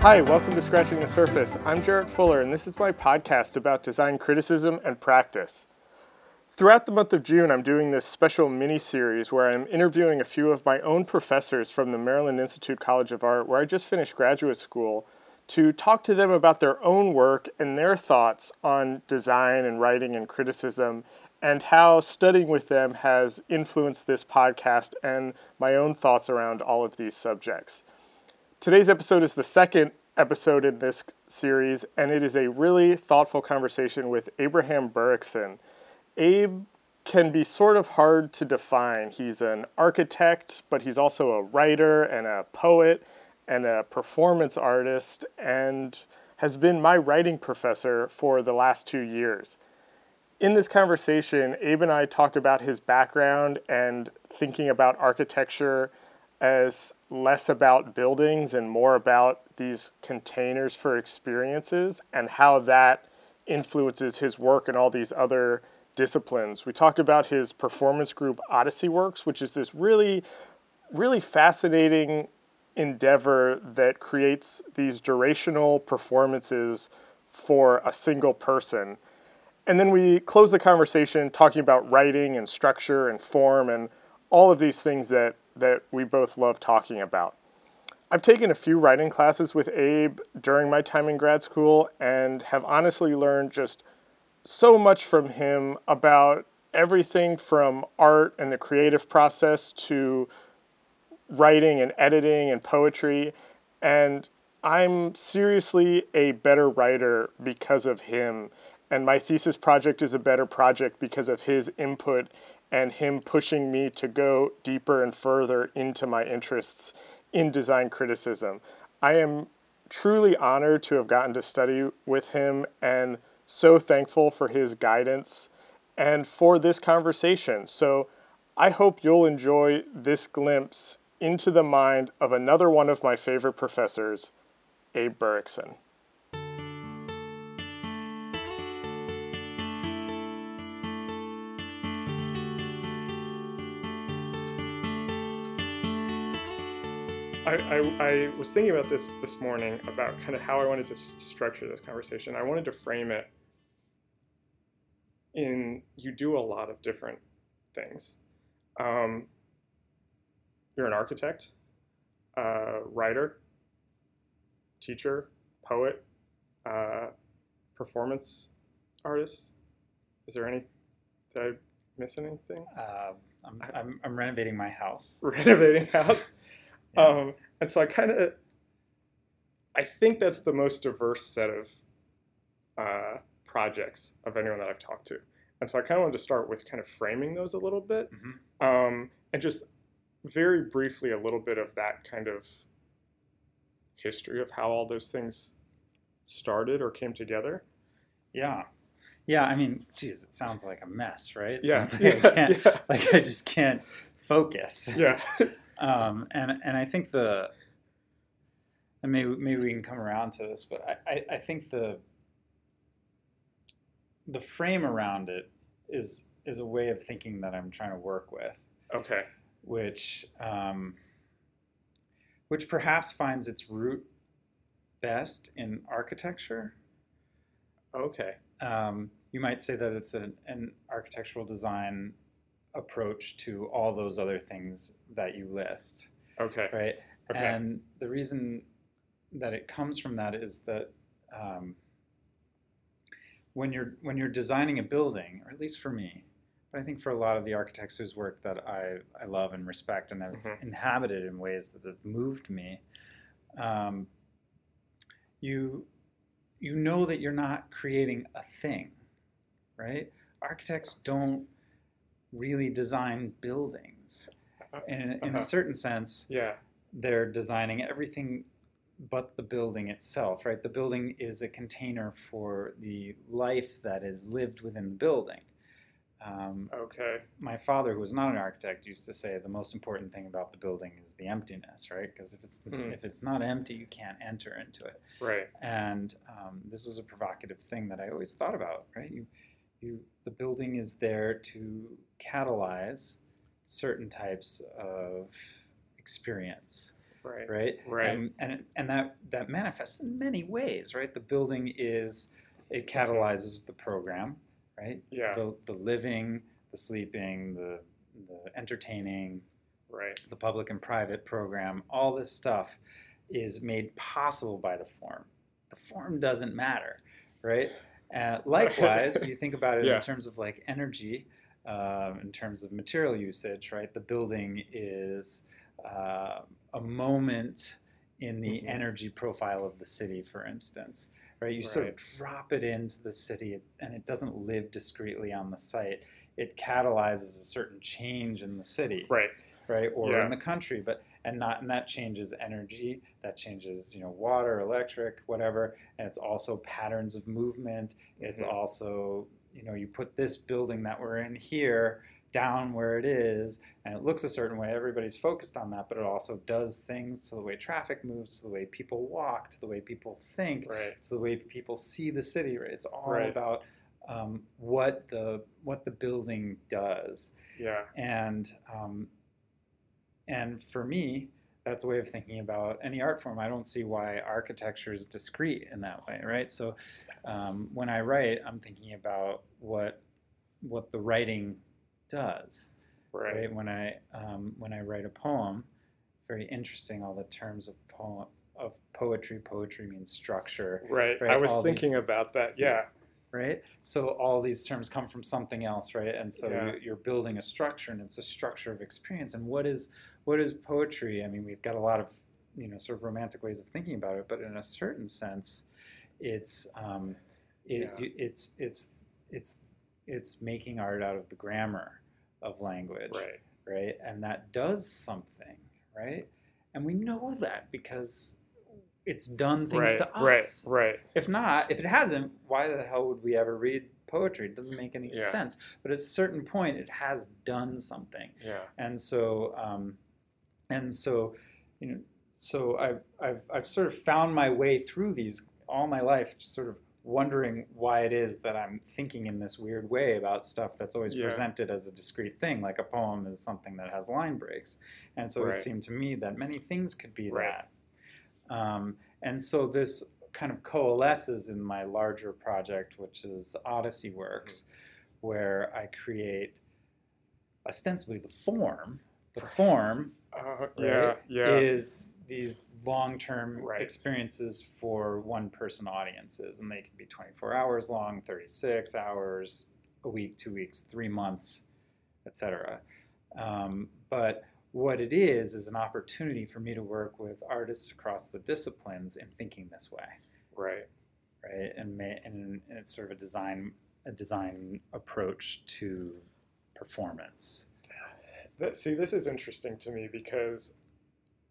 Hi, welcome to Scratching the Surface. I'm Jarrett Fuller, and this is my podcast about design criticism and practice. Throughout the month of June, I'm doing this special mini series where I'm interviewing a few of my own professors from the Maryland Institute College of Art, where I just finished graduate school, to talk to them about their own work and their thoughts on design and writing and criticism, and how studying with them has influenced this podcast and my own thoughts around all of these subjects. Today's episode is the second episode in this series, and it is a really thoughtful conversation with Abraham Burickson. Abe can be sort of hard to define. He's an architect, but he's also a writer and a poet and a performance artist, and has been my writing professor for the last two years. In this conversation, Abe and I talk about his background and thinking about architecture as less about buildings and more about these containers for experiences and how that influences his work and all these other disciplines. We talk about his performance group Odyssey Works, which is this really, really fascinating endeavor that creates these durational performances for a single person. And then we close the conversation talking about writing and structure and form and all of these things that that we both love talking about. I've taken a few writing classes with Abe during my time in grad school and have honestly learned just so much from him about everything from art and the creative process to writing and editing and poetry. And I'm seriously a better writer because of him. And my thesis project is a better project because of his input and him pushing me to go deeper and further into my interests in design criticism. I am truly honored to have gotten to study with him and so thankful for his guidance and for this conversation. So I hope you'll enjoy this glimpse into the mind of another one of my favorite professors, Abe Burickson. I, I, I, was thinking about this this morning about kind of how I wanted to s- structure this conversation. I wanted to frame it in you do a lot of different things. Um, you're an architect, uh, writer, teacher, poet, uh, performance artist. Is there any? Did I miss anything? Uh, I'm, I'm, I'm renovating my house. Renovating house. Yeah. Um, and so I kind of, I think that's the most diverse set of uh, projects of anyone that I've talked to. And so I kind of wanted to start with kind of framing those a little bit mm-hmm. um, and just very briefly a little bit of that kind of history of how all those things started or came together. Yeah. Yeah, I mean, geez, it sounds like a mess, right? It yeah. Like, yeah. I can't, yeah. like I just can't focus. Yeah. Um, and and I think the and maybe maybe we can come around to this, but I, I, I think the the frame around it is is a way of thinking that I'm trying to work with. Okay. Which um, which perhaps finds its root best in architecture. Okay. Um, you might say that it's an, an architectural design approach to all those other things that you list. Okay. Right. Okay. And the reason that it comes from that is that um, when you're when you're designing a building, or at least for me, but I think for a lot of the architects whose work that I, I love and respect and have mm-hmm. inhabited in ways that have moved me, um, you you know that you're not creating a thing, right? Architects don't really design buildings. In, in uh-huh. a certain sense, yeah, they're designing everything but the building itself, right? The building is a container for the life that is lived within the building. Um, okay. My father, who was not an architect, used to say the most important thing about the building is the emptiness, right? Because if it's mm. if it's not empty, you can't enter into it. Right. And um, this was a provocative thing that I always thought about, right? You you the building is there to catalyze certain types of experience. Right. right? Right. And and, and that that manifests in many ways, right? The building is it catalyzes the program, right? Yeah. The the living, the sleeping, the the entertaining, Right. the public and private program, all this stuff is made possible by the form. The form doesn't matter, right? Uh, likewise, you think about it Yeah. in terms of like energy, um, in terms of material usage, right? The building is uh, a moment in the Mhm. energy profile of the city, for instance, right? You sort of drop it into the city, and it doesn't live discreetly on the site. It catalyzes a certain change in the city Right. right or Yeah. in the country but and not and that changes energy that changes you know water electric whatever and it's also patterns of movement it's Mhm. also you know you put this building that we're in here down where it is and it looks a certain way everybody's focused on that but it also does things to the way traffic moves to the way people walk to the way people think Right. to the way people see the city it's all Right. about um, what the what the building does Yeah. and um, and for me that's a way of thinking about any art form i don't see why architecture is discrete in that way right so um, when i write i'm thinking about what what the writing does Right. right when i um, when i write a poem very interesting all the terms of poem of poetry poetry means structure Right. Right, I was all these- thinking about that. Yeah. right? So all these terms come from something else, right? And so Yeah. you- you're building a structure, and it's a structure of experience. And what is what is poetry? I mean, we've got a lot of you know sort of romantic ways of thinking about it, but in a certain sense, it's um, it, Yeah. it's it's it's it's making art out of the grammar of language, Right. right? And that does something, right? And we know that because it's done things Right. to Right. us. Right. If not, if it hasn't, why the hell would we ever read poetry? It doesn't make any Yeah. sense. But at a certain point, it has done something, Yeah. and so, um, and so, you know, so I've, I've I've sort of found my way through these all my life, just sort of wondering why it is that I'm thinking in this weird way about stuff that's always Yeah. presented as a discrete thing, like a poem is something that has line breaks, and so Right. it seemed to me that many things could be Right. that. Um, and so this kind of coalesces in my larger project, which is Odyssey Works, Mm-hmm. where I create ostensibly the form. The form Uh, yeah. right, Yeah. is these long-term Right. experiences for one-person audiences, and they can be 24 hours long, 36 hours, a week, two weeks, three months, etc. Um, but what it is is an opportunity for me to work with artists across the disciplines in thinking this way, right. right? And, ma- and it's sort of a design a design approach to performance. That, see, this is interesting to me because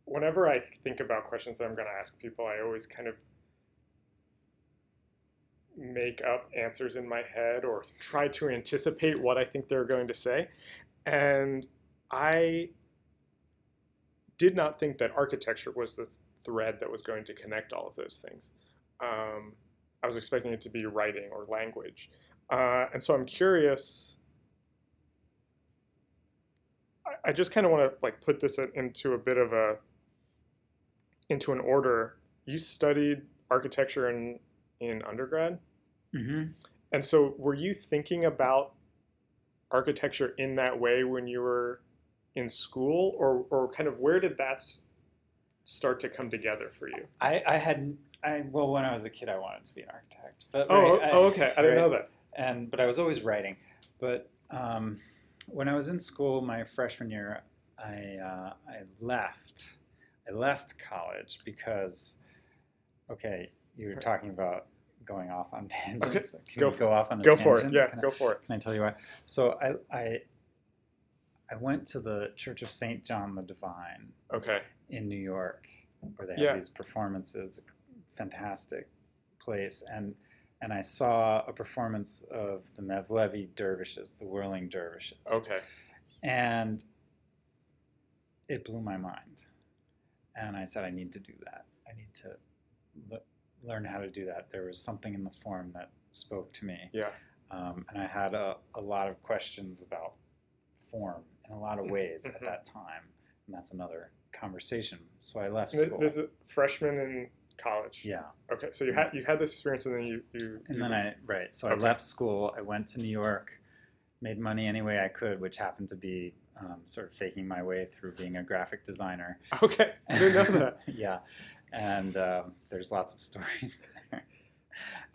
whenever I think about questions that I'm going to ask people, I always kind of make up answers in my head or try to anticipate what I think they're going to say. And I did not think that architecture was the thread that was going to connect all of those things. Um, I was expecting it to be writing or language. Uh, and so I'm curious I- I just kind of want to like put this into a bit of a into an order. You studied architecture in in undergrad, Mm-hmm. and so were you thinking about architecture in that way when you were in school, or or kind of where did that start to come together for you? I, I had I well when I was a kid I wanted to be an architect. But Oh, right, oh, okay, I didn't know that. And but I was always writing. But um, when I was in school my freshman year, I uh, I left. I left college because okay, you were talking about going off on tangents. Can go go off on a Go tangent? for it. Yeah, I- go for it. can I tell you why? So I I I went to the Church of Saint John the Divine Okay. in New York, where they have Yeah. these performances. Fantastic place, and and I saw a performance of the Mevlevi dervishes, the whirling dervishes, Okay. and it blew my mind. And I said, I need to do that. I need to le- learn how to do that. There was something in the form that spoke to me. Yeah. Um, and I had a, a lot of questions about form in a lot of ways Mhm. at that time. And that's another conversation. So I left school. this is freshman in college. yeah. Okay, so you had you had this experience, and then you you. And you- then I right, so I left school. I went to New York, made money any way I could, which happened to be um, sort of faking my way through being a graphic designer. Okay, I didn't know that. yeah, and um, there's lots of stories there.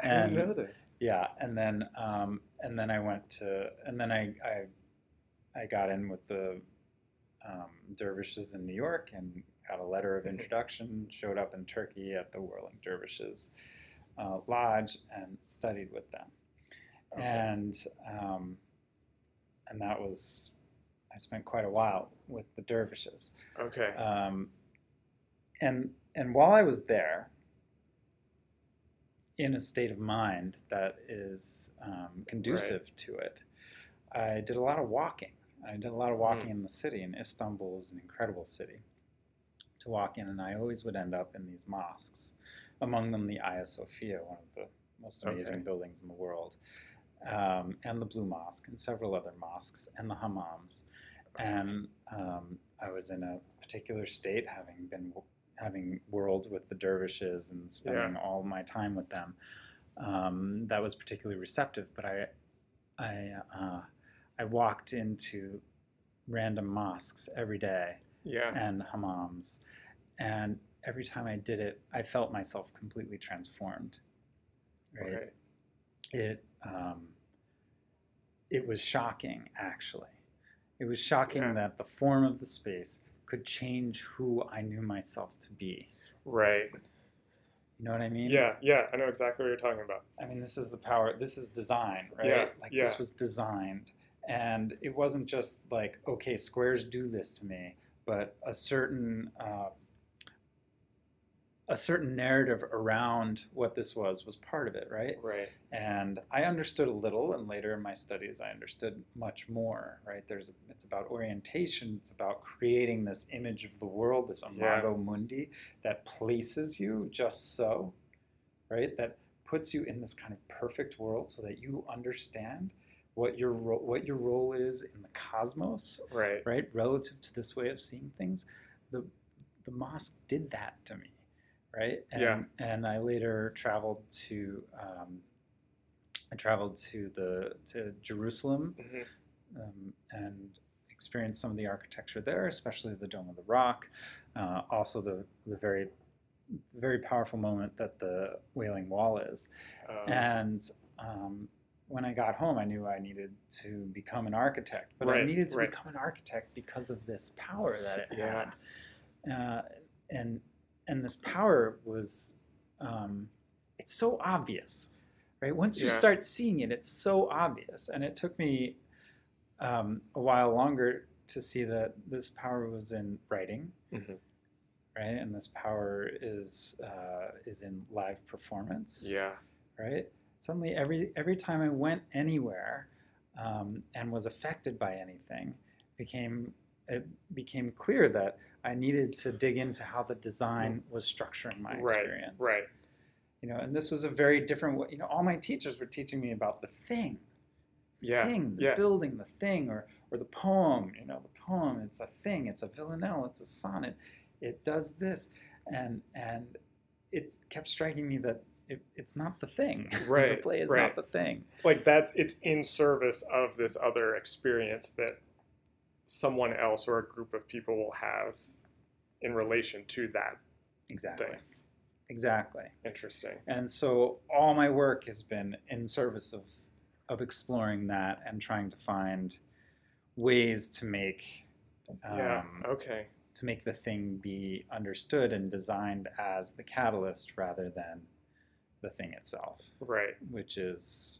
I And didn't know this. yeah, and then um, and then I went to and then I I, I got in with the um, dervishes in New York and got a letter of introduction. Showed up in Turkey at the Whirling Dervishes uh, lodge and studied with them, Okay. and um, and that was I spent quite a while with the dervishes. Okay. Um, and and while I was there, in a state of mind that is um, conducive to it, I did a lot of walking. I did a lot of walking in the city, and Istanbul is an incredible city to walk in, and I always would end up in these mosques. Among them, the Hagia Sophia, one of the most amazing Okay. buildings in the world, um, and the Blue Mosque, and several other mosques, and the hammams and um, I was in a particular state, having been having whirled with the dervishes and spending all my time with them. Um, that was particularly receptive, but I, I, uh, I walked into random mosques every day yeah. and hammams, and every time I did it, I felt myself completely transformed. Right? Okay. it um, it was shocking actually it was shocking Yeah. that the form of the space could change who i knew myself to be Right. you know what i mean Yeah. Yeah. I know exactly what you're talking about. i mean this is the power this is design right Yeah, like yeah. this was designed and it wasn't just like okay squares do this to me but a certain uh, a certain narrative around what this was was part of it right Right. and I understood a little, and later in my studies, I understood much more. Right? There's it's about orientation. It's about creating this image of the world, this Yeah. mundi that places you just so, right? That puts you in this kind of perfect world, so that you understand what your ro- what your role is in the cosmos, Right. right? Relative to this way of seeing things. The the mosque did that to me, right? And, Yeah. And I later traveled to um, I traveled to the to Jerusalem Mhm. um, and experienced some of the architecture there, especially the Dome of the Rock. Uh, also, the the very very powerful moment that the Wailing Wall is. Um, And um, when I got home, I knew I needed to become an architect, but I needed to right. become an architect because of this power that it Yeah. had. Uh, and and this power was, um, it's so obvious, right? Once you Yeah. start seeing it, it's so obvious. And it took me um, a while longer to see that this power was in writing, Mhm. right? And this power is uh, is in live performance yeah. right? Suddenly, every every time I went anywhere um, and was affected by anything, became it became clear that I needed to dig into how the design mm-hmm. was structuring my Right. experience. Right. You know, and this was a very different way. You know, all my teachers were teaching me about the thing, Yeah. thing, the Yeah. building, the thing, or or the poem. You know, the poem. It's a thing. It's a villanelle. It's a sonnet. It does this, and and it kept striking me that it, it's not the thing. Right, the play is right. not the thing. Like that's it's in service of this other experience that someone else or a group of people will have in relation to that Exactly. thing. Exactly. Interesting. And so all my work has been in service of of exploring that and trying to find ways to make um, yeah. Okay. to make the thing be understood and designed as the catalyst rather than the thing itself, Right. which is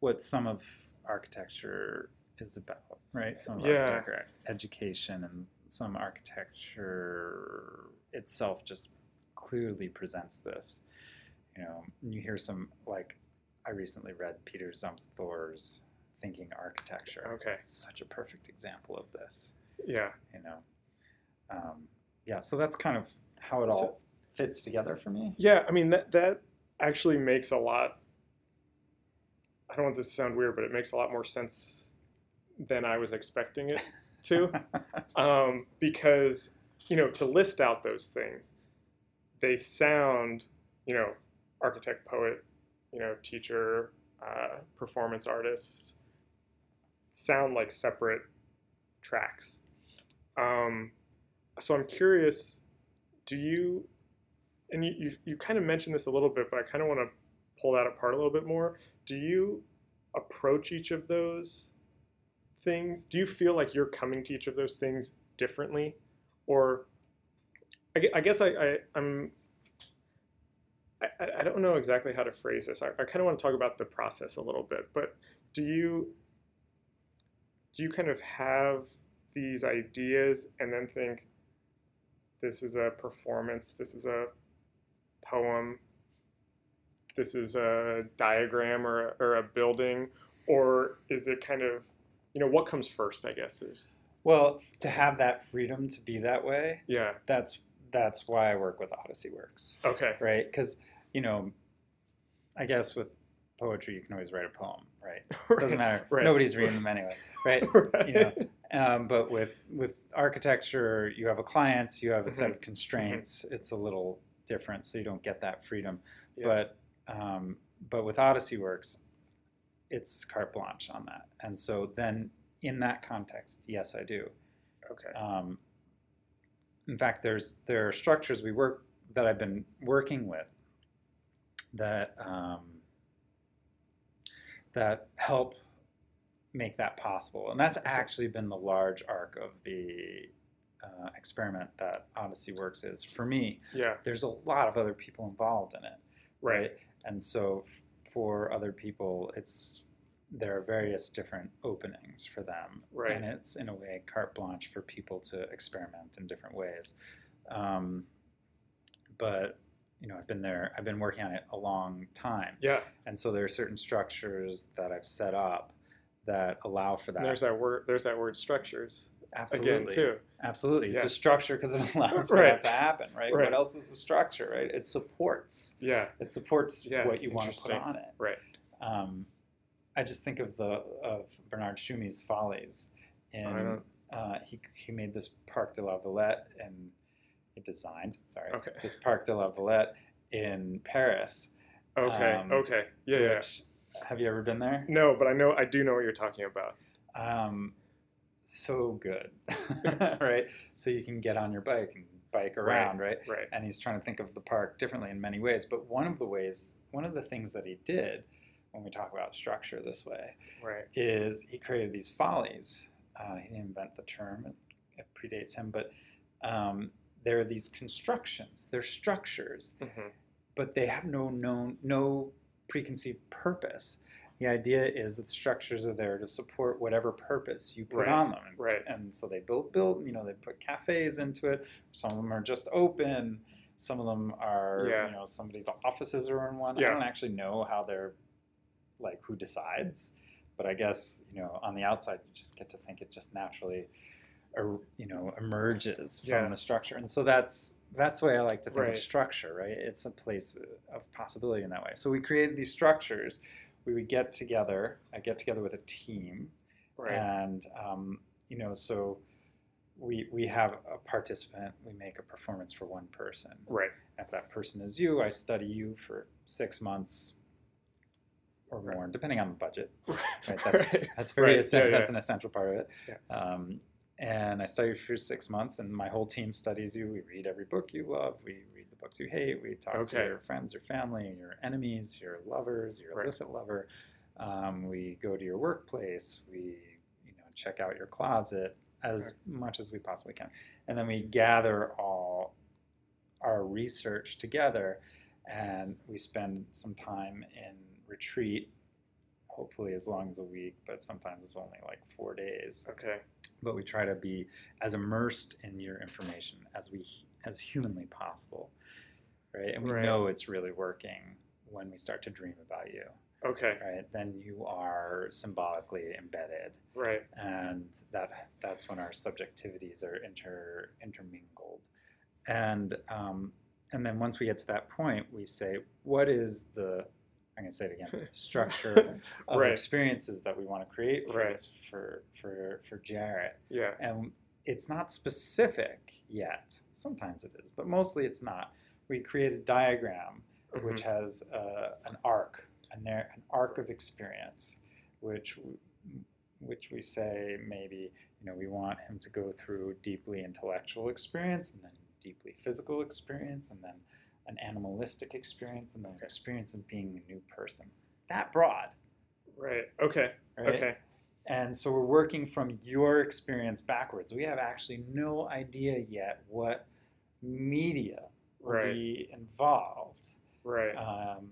what some of architecture is about, right? Some of Yeah. architecture education and some architecture itself just clearly presents this. You know, you hear some like I recently read Peter Zumthor's Thinking Architecture. Okay. Such a perfect example of this Yeah. you know um, yeah so that's kind of how it So- all fits together for me Yeah. I mean that that actually makes a lot. I don't want this to sound weird, but it makes a lot more sense than I was expecting it to. um, because you know, to list out those things, they sound, you know, architect, poet, you know, teacher, uh, performance artist, sound like separate tracks. Um, so I'm curious, do you, and you, you, you kind of mentioned this a little bit, but I kind of want to pull that apart a little bit more. Do you approach each of those things? Do you feel like you're coming to each of those things differently? Or I, I guess I, I, I'm, I, I- don't know exactly how to phrase this. I, I kind of want to talk about the process a little bit, but do you, do you kind of have these ideas and then think, this is a performance, this is a poem, this is a diagram or, or a building, or is it kind of, you know, what comes first, I guess, is, Well, to have that freedom to be that way, yeah, that's that's why I work with Odyssey Works, okay, right? Because you know, I guess with poetry you can always write a poem, right? It doesn't matter. Right. Nobody's reading them anyway, right? right. You know, um, but with with architecture, you have a client, you have a set Mhm. of constraints. It's a little different, so you don't get that freedom. Yeah. But um, but with Odyssey Works, it's carte blanche on that, and so then in that context, yes, I do. okay, Um, in fact, there's there are structures we work that I've been working with that um, that help make that possible, and that's actually been the large arc of the uh, experiment that Odyssey Works is for me. yeah, There's a lot of other people involved in it, right, and so for other people, it's there are various different openings for them, Right. and it's in a way carte blanche for people to experiment in different ways. Um, but you know, I've been there. I've been working on it a long time, yeah. and so there are certain structures that I've set up that allow for that. And there's that word. There's that word structures Absolutely, again too. absolutely. It's Yeah. a structure because it allows for Right. that to happen, right? Right. What else is the structure, right? It supports. Yeah, It supports Yeah, what you want to put on it. right. um, I just think of the of Bernard Tschumi's Follies, and uh, he he made this Parc de la Villette and it designed sorry Okay. this Parc de la Villette in Paris. Okay, Um, okay, yeah, yeah. Have you ever been there? No, but I know I do know what you're talking about. Um, so good, right? So you can get on your bike and bike around, right? Right. and he's trying to think of the park differently in many ways. But one of the ways, one of the things that he did when we talk about structure this way Right. is he created these follies. Uh, he didn't invent the term; it, it predates him. But um, there are these constructions, they're structures, hmm but they have no known, no preconceived purpose. The idea is that the structures are there to support whatever purpose you put Right. on them. Right. And so they built, built, you know, they put cafes into it. Some of them are just open. Some of them are, Yeah. you know, somebody's offices are in one. Yeah. I don't actually know how they're, like, who decides. But I guess, you know, on the outside, you just get to think it just naturally, er, you know, emerges from Yeah. the structure. And so that's that's the way I like to think Right. of structure, right? It's a place of possibility in that way. So we created these structures. We would get together. I get together with a team, Right. and um, you know, so we we have a participant. We make a performance for one person. Right. If that person is you, I study you for six months or Right. more, depending on the budget. Right. That's that's very Right, essen- yeah, that's yeah. an essential part of it. Yeah. Um, and I study you for six months, and my whole team studies you. We read every book you love. We books you hate. We talk to your friends, your family, your enemies, your lovers, your Right. illicit lover. Um, we go to your workplace. We you know check out your closet as much as we possibly can, and then we gather all our research together, and we spend some time in retreat hopefully as long as a week, but sometimes it's only like four days. Okay. But we try to be as immersed in your information as we as humanly possible, right? And we Right. know it's really working when we start to dream about you, Okay. right? Then you are symbolically embedded, Right. and that that's when our subjectivities are inter intermingled, and um, and then once we get to that point, we say, what is the I'm going to say it again. Structure of Right. experiences that we want to create for Right. this, for for for Jarrett, Yeah. and it's not specific. Yet. Sometimes it is, but mostly it's not. We create a diagram which Mm-hmm. has uh, an arc, nar- an arc of experience, which which we say maybe you know we want him to go through deeply intellectual experience and then deeply physical experience and then an animalistic experience and then an experience of being a new person. That broad, Right. Okay. right? Okay. And so we're working from your experience backwards. We have actually no idea yet what media will Right. be involved. Right. Um,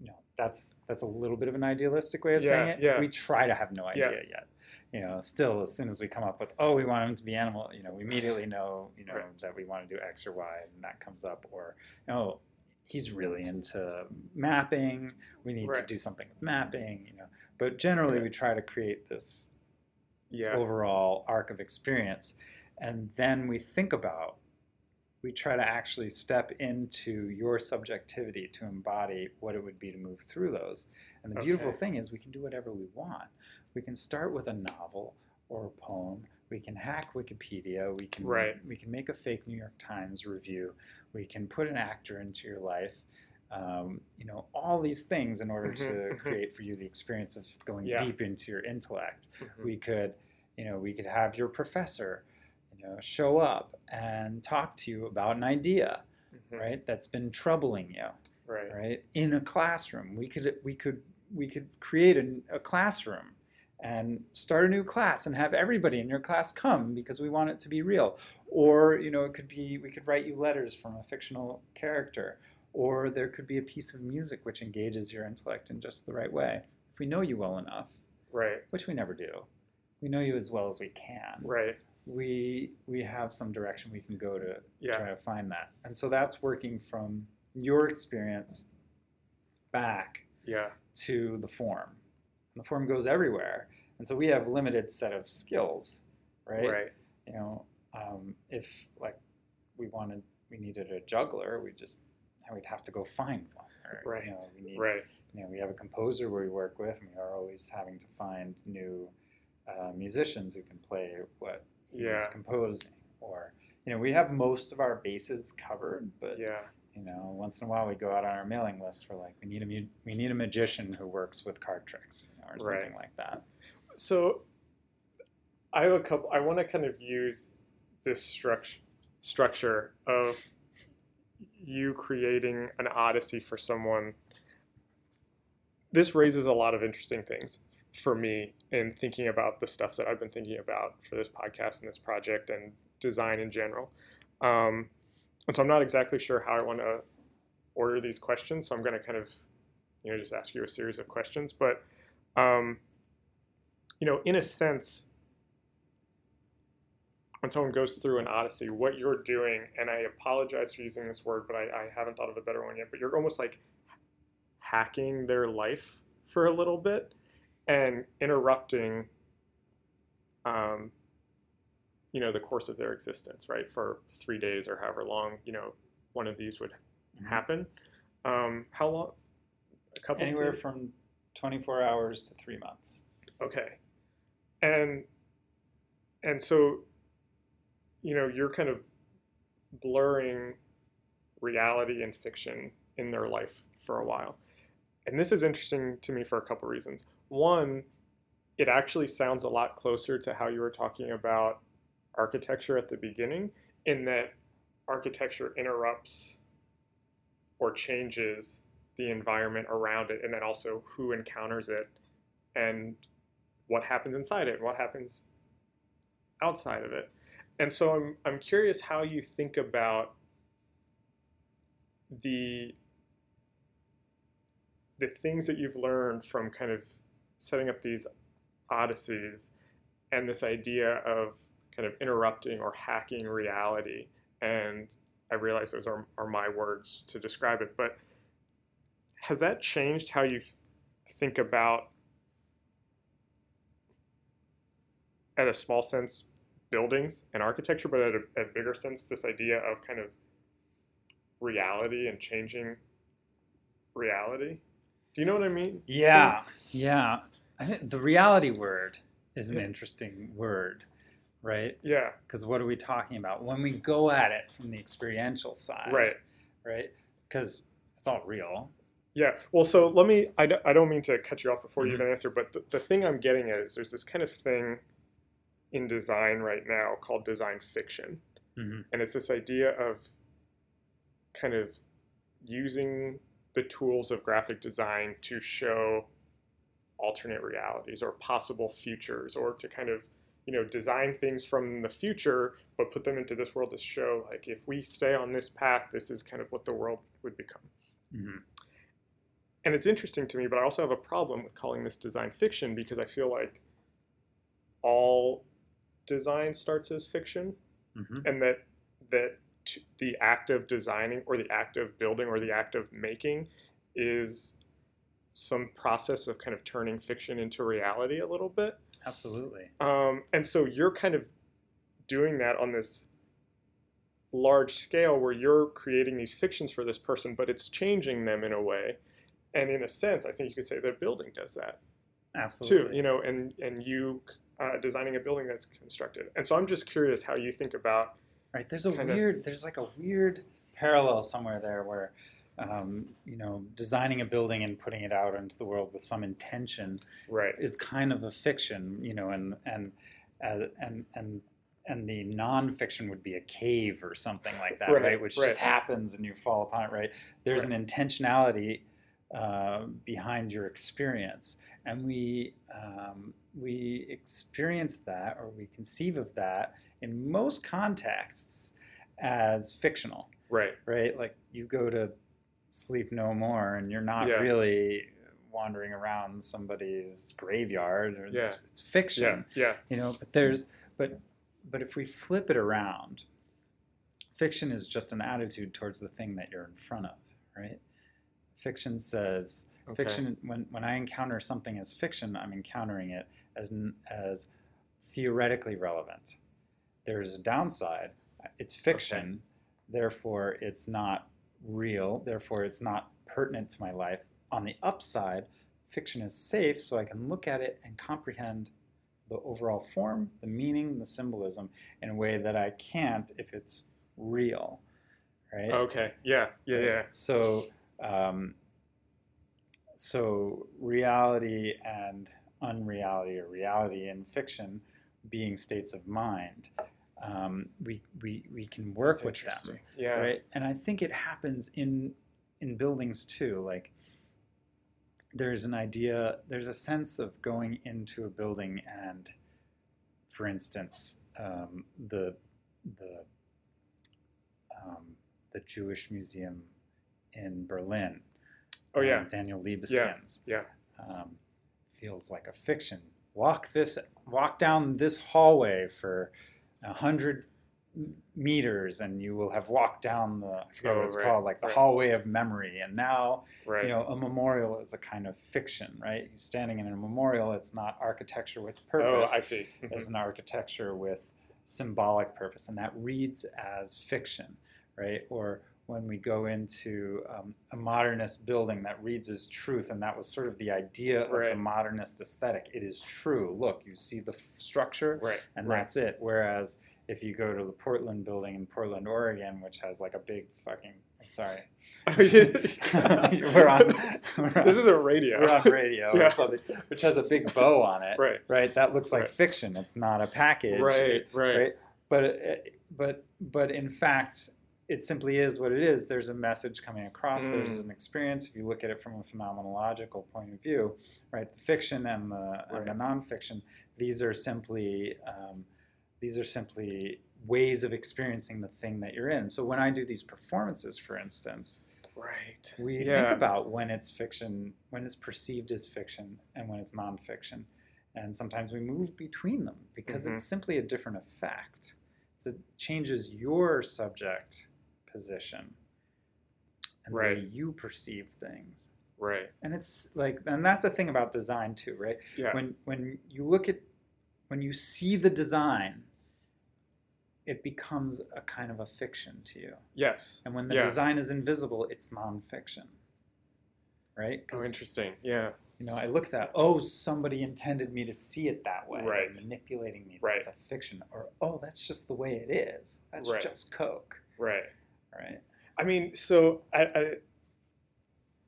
you know, that's that's a little bit of an idealistic way of saying it. yeah. We try to have no Yeah. idea yet. You know, still, as soon as we come up with, oh, we want him to be animal, you know, we immediately know, you know, Right. that we want to do X or Y, and that comes up. Or, oh, he's really into mapping. We need to do something with mapping. You know, but generally, Yeah. we try to create this yeah. overall arc of experience. And then we think about, we try to actually step into your subjectivity to embody what it would be to move through those. And the beautiful thing is, we can do whatever we want. We can start with a novel or a poem. We can hack Wikipedia. We can Right. we can make a fake New York Times review. We can put an actor into your life. Um, you know all these things in order to mhm. create for you the experience of going Yeah. deep into your intellect Mhm. we could you know we could have your professor you know show up and talk to you about an idea Mhm. right that's been troubling you Right. right in a classroom we could we could we could create a, a classroom and start a new class and have everybody in your class come because we want it to be real or you know it could be we could write you letters from a fictional character or there could be a piece of music which engages your intellect in just the right way if we know you well enough Right. which we never do. We know you as well as we can. Right. We we have some direction we can go to Yeah. try to find that. And so that's working from your experience back Yeah. to the form. And the form goes everywhere. And so we have limited set of skills, right? Right. You know, um, if like we wanted we needed a juggler, we just we'd have to go find one. Or, Right. You know, we need Right. you know, we have a composer we work with, and we are always having to find new uh, musicians who can play what he's composing. Or, you know, we have most of our bases covered, but Yeah. you know, once in a while we go out on our mailing list for like we need a mu- we need a magician who works with card tricks you know, or something Right. like that. So I have a couple. I want to kind of use this structure structure of you creating an odyssey for someone. This raises a lot of interesting things for me in thinking about the stuff that I've been thinking about for this podcast and this project and design in general. Um, and so I'm not exactly sure how I want to order these questions. So I'm going to kind of, you know, just ask you a series of questions. But um, you know, in a sense, when someone goes through an odyssey, what you're doing, and I apologize for using this word, but I, I haven't thought of a better one yet, but you're almost like hacking their life for a little bit and interrupting, um, you know, the course of their existence, right? For three days or however long, you know, one of these would Mhm. happen. Um, how long? A couple Anywhere from 24 hours to three months. Okay. And and so you know, you're kind of blurring reality and fiction in their life for a while. And this is interesting to me for a couple reasons. One, it actually sounds a lot closer to how you were talking about architecture at the beginning in that architecture interrupts or changes the environment around it and then also who encounters it and what happens inside it, what happens outside of it. And so I'm I'm curious how you think about the the things that you've learned from kind of setting up these odysseys and this idea of kind of interrupting or hacking reality. And I realize those are, are my words to describe it, but has that changed how you think about at a small sense buildings and architecture, but at a, at a bigger sense, this idea of kind of reality and changing reality. Do you know what I mean? Yeah, yeah. The reality word is an Yeah. interesting word right? Yeah. Because what are we talking about when we go at it from the experiential side? Right. Right. Because it's all real. Yeah. Well, so let me. I don't, I don't mean to cut you off before you Mhm. even answer, but the, the thing I'm getting at is there's this kind of thing in design right now called design fiction. Mhm. And it's this idea of kind of using the tools of graphic design to show alternate realities or possible futures or to kind of you know design things from the future but put them into this world to show like if we stay on this path this is kind of what the world would become Mhm. and it's interesting to me but i also have a problem with calling this design fiction because i feel like all design starts as fiction Mhm. and that that t- the act of designing or the act of building or the act of making is some process of kind of turning fiction into reality a little bit Absolutely. um, and so you're kind of doing that on this large scale where you're creating these fictions for this person but it's changing them in a way and in a sense i think you could say that building does that Absolutely. too you know and and you uh, designing a building that's constructed and so i'm just curious how you think about Right. There's a weird. There's like a weird parallel somewhere there where. Um, you know, designing a building and putting it out into the world with some intention right is kind of a fiction, you know, and and uh, and and and the nonfiction would be a cave or something like that, Right, right? Which right. just happens and you fall upon it, right? There's Right. an intentionality uh, behind your experience, and we um, we experience that or we conceive of that in most contexts as fictional, right. Right? Like you go to sleep no more and you're not Yeah. really wandering around somebody's graveyard. Or it's, Yeah. it's fiction yeah. Yeah. you know but there's but but if we flip it around fiction is just an attitude towards the thing that you're in front of right fiction says okay. fiction when, when i encounter something as fiction i'm encountering it as as theoretically relevant. There's a downside it's fiction therefore it's not real therefore it's not pertinent to my life. On the upside fiction is safe so i can look at it and comprehend the overall form the meaning the symbolism in a way that i can't if it's real right? Okay. Yeah. Yeah yeah. So, um, so reality and unreality, or reality and fiction, being states of mind, um, we, we we can work That's with them, yeah right? And I think it happens in in buildings too. Like there's an idea, there's a sense of going into a building and, for instance, um, the the um, the Jewish Museum in Berlin. oh um, yeah Daniel Libeskind. yeah. Um, feels like a fiction. Walk this, walk down this hallway for a hundred meters, and you will have walked down the I forget Oh, what it's right, called, like the right. hallway of memory. And now, right you know, a memorial is a kind of fiction, right? You're standing in a memorial. It's not architecture with purpose. oh i see Mhm. as an architecture with symbolic purpose, and that reads as fiction, right? Or when we go into um, a modernist building that reads as truth, and that was sort of the idea of the modernist aesthetic. It is true. Look, you see the f- structure, right and right. that's it. Whereas if you go to the Portland building in Portland, Oregon, which has like a big fucking, I'm sorry, we're on. We're on this is a radio we're on radio Yeah. or something, which has a big bow on it, right right? That looks like Right. fiction. It's not a package, right right right? But but but in fact, it simply is what it is. There's a message coming across. There's Mm. an experience. If you look at it from a phenomenological point of view, right? The fiction and the and the nonfiction. These are simply um, these are simply ways of experiencing the thing that you're in. So when I do these performances, for instance, right we yeah think about when it's fiction, when it's perceived as fiction, and when it's nonfiction. And sometimes we move between them because Mhm. it's simply a different effect. It changes your subject position and the way you perceive things. right And it's like, and that's a thing about design too, right? yeah When when you look at, when you see the design, it becomes a kind of a fiction to you. yes And when the Yeah. design is invisible, it's nonfiction. Right? Oh, interesting yeah You know, I look at that. Oh, somebody intended me to see it that way. They're Right. manipulating me. Right. That's a fiction. Or oh, that's just the way it is. That's Right. just Coke. Right. Right. I mean, so I, I,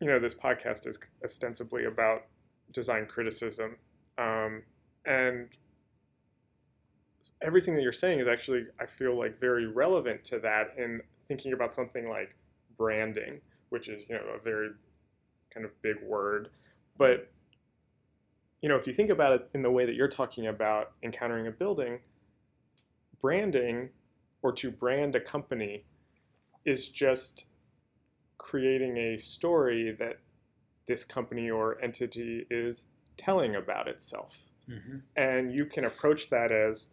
you know, this podcast is ostensibly about design criticism, um, and everything that you're saying is actually, I feel like, very relevant to that in thinking about something like branding, which is, you know, a very kind of big word, but you know, if you think about it in the way that you're talking about encountering a building, branding or to brand a company is just creating a story that this company or entity is telling about itself. Mm-hmm. And you can approach that as,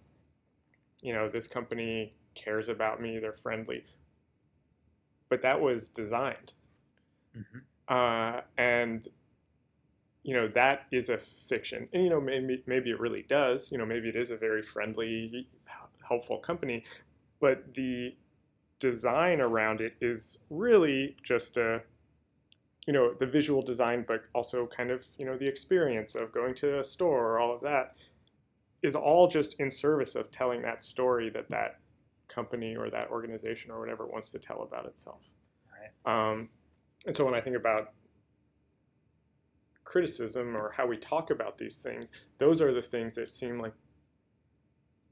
you know, this company cares about me, they're friendly. But that was designed. Mm-hmm. Uh, and, you know, that is a fiction. And, you know, maybe, maybe it really does. You know, maybe it is a very friendly, helpful company. But the design around it is really just a you know the visual design but also kind of you know the experience of going to a store or all of that is all just in service of telling that story that that company or that organization or whatever wants to tell about itself Right. um, and so when i think about criticism or how we talk about these things those are the things that seem like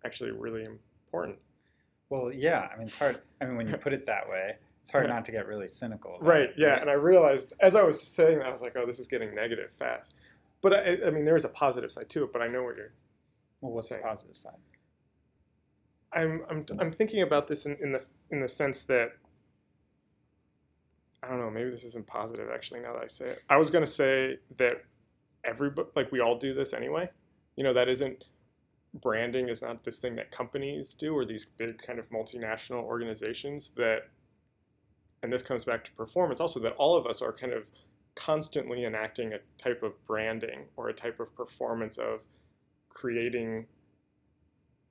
actually really important Well, yeah. I mean, it's hard. I mean, when you put it that way, it's hard Yeah. not to get really cynical. Right. it, Yeah. And I realized as I was saying that, I was like, oh, this is getting negative fast. But I, I mean, there is a positive side to it. But I know what you're. Well, what's the positive side? I'm I'm I'm thinking about this in, in the in the sense that. I don't know. Maybe this isn't positive actually. Now that I say it, I was gonna say that everybody like we all do this anyway. You know that isn't branding is not this thing that companies do or these big kind of multinational organizations that and this comes back to performance also that all of us are kind of constantly enacting a type of branding or a type of performance of creating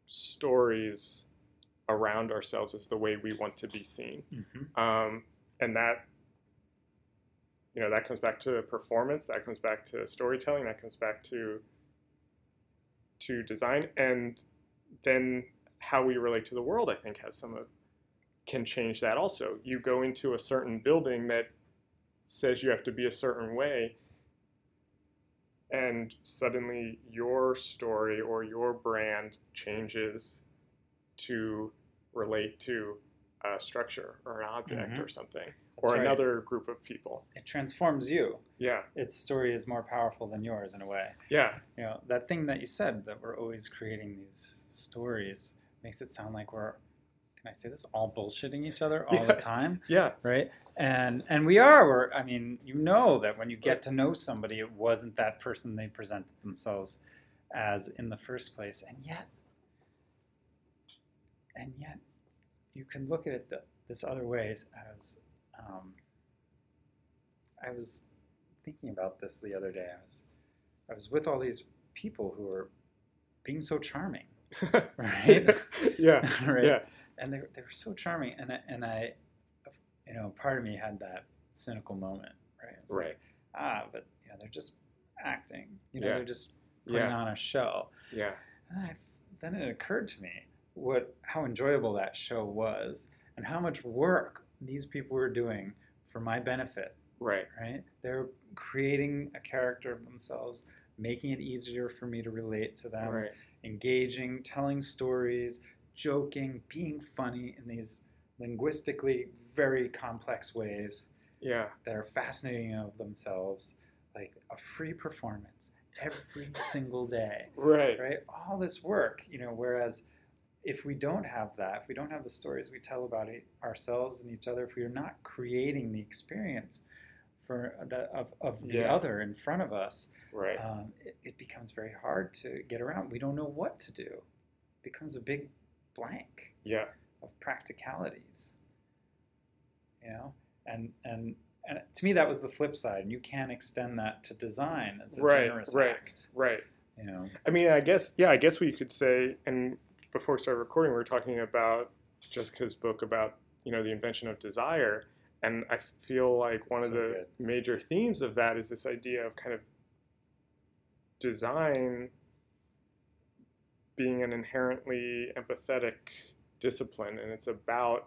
stories around ourselves as the way we want to be seen Mm-hmm. um, and that you know that comes back to performance that comes back to storytelling that comes back to to design and then how we relate to the world i think has some of can change that also you go into a certain building that says you have to be a certain way and suddenly your story or your brand changes to relate to a structure or an object Mhm. or something or right. another group of people It transforms you. yeah Its story is more powerful than yours in a way. yeah You know, that thing that you said that we're always creating these stories makes it sound like we're can I say this all bullshitting each other all the time, yeah right? And and we are. We're, I mean, you know that when you get to know somebody, it wasn't that person they presented themselves as in the first place, and yet, and yet, you can look at it the, this other way as um, I was thinking about this the other day. I was I was with all these people who were being so charming, right? yeah right? yeah And they, they were so charming, and I, and I, you know, part of me had that cynical moment, right? It's like, right ah, but you know, they're just acting. You know, Yeah. they're just putting yeah on a show. yeah And I, then it occurred to me what how enjoyable that show was, and how much work these people were doing for my benefit. right Right? They're creating a character of themselves, making it easier for me to relate to them, right engaging, telling stories, joking, being funny in these linguistically very complex ways yeah that are fascinating of themselves, like a free performance every single day, right right? All this work, you know, whereas if we don't have that, if we don't have the stories we tell about it, ourselves and each other, if we're not creating the experience for the, of, of the Yeah. other in front of us, right um, it, it becomes very hard to get around. We don't know what to do. It becomes a big blank yeah of practicalities. You know, and and and to me that was the flip side. And you can extend that to design as a Right, generous right. act. right You know, I mean, I guess, yeah, I guess we could say, and before we started recording, we were talking about Jessica's book about, you know, the invention of desire. And I feel like one of the good. major themes of that is this idea of kind of design being an inherently empathetic discipline and it's about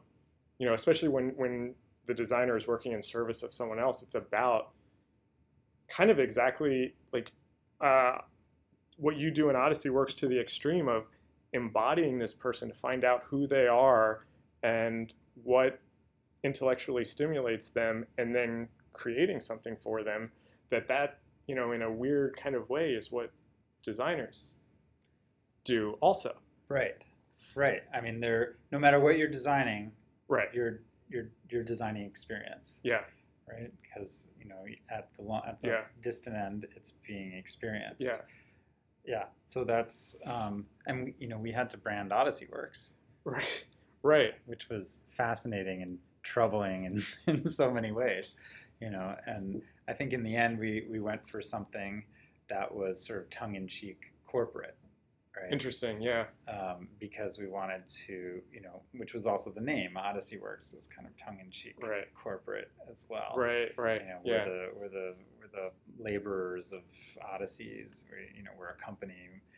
you know especially when when the designer is working in service of someone else it's about kind of exactly like uh, what you do in odyssey works to the extreme of embodying this person to find out who they are and what intellectually stimulates them and then creating something for them that that you know in a weird kind of way is what designers do also Right. Right. I mean, they're no matter what you're designing, right you're you're you're designing experience, yeah right? Because you know, at the lo- at the Yeah. distant end, it's being experienced. yeah Yeah. So that's um, and you know, we had to brand Odyssey Works, right right which was fascinating and troubling in in so many ways, you know. And I think in the end, we we went for something that was sort of tongue in cheek corporate, right? interesting yeah um, because we wanted to, you know, which was also the name Odyssey Works. Was kind of tongue in cheek, Right. corporate as well. right right You know, yeah we're the we're the we're the laborers of Odysseys. We, you know, we're a company,